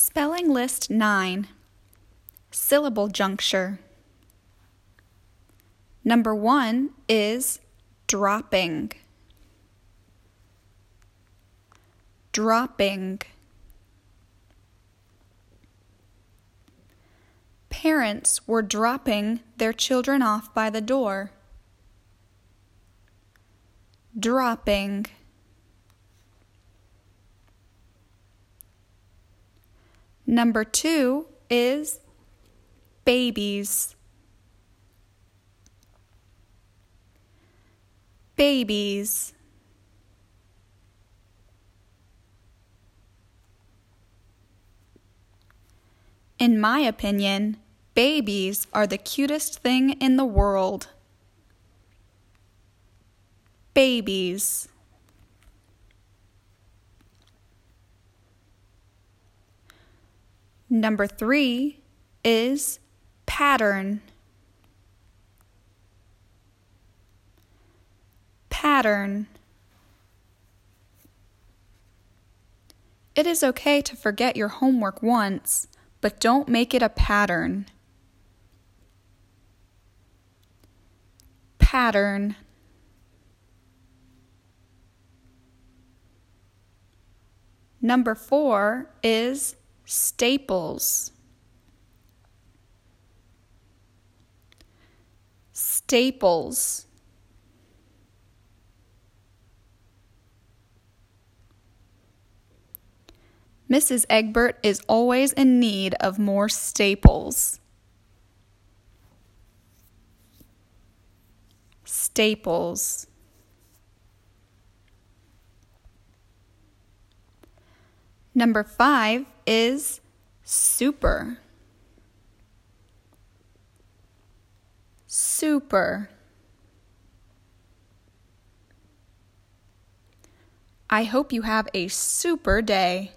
Spelling List 9 Syllable Juncture. Number one is dropping. Dropping. Parents were dropping their children off by the door. Dropping. Number two is babies. Babies. In my opinion, babies are the cutest thing in the world. Babies. Number three is pattern. Pattern. It is okay to forget your homework once, but don't make it a pattern. Pattern. Number four is Staples. Staples. Mrs. Egbert is always in need of more staples. Staples. Number five is super. Super. I hope you have a super day.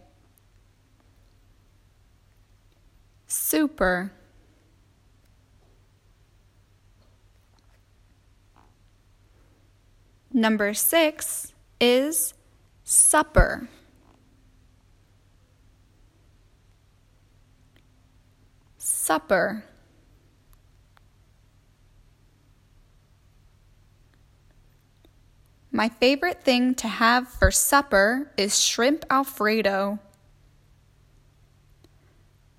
Super. Number six is supper. Supper. My favorite thing to have for supper is shrimp Alfredo.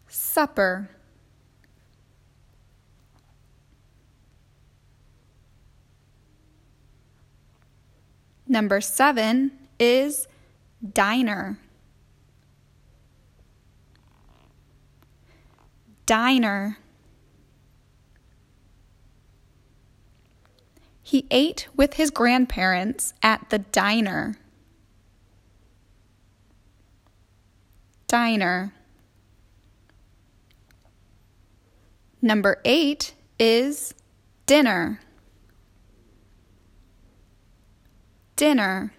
Supper. Number seven is diner. Diner. He ate with his grandparents at the diner. Diner. Number eight is dinner. Dinner.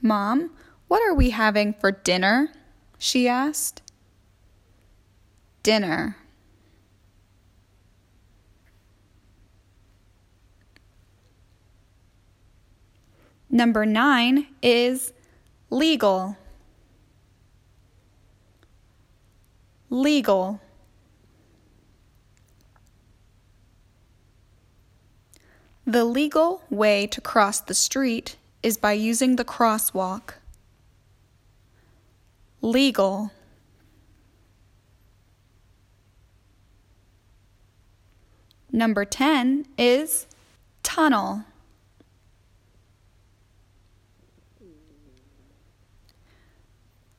Mom, what are we having for dinner? She asked. Dinner. Number nine is legal. Legal. The legal way to cross the street is by using the crosswalk legal. Number 10 is tunnel.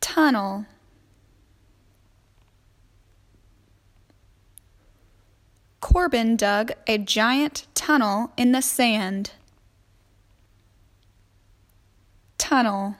Tunnel. Corbin dug a giant tunnel in the sand. Tunnel.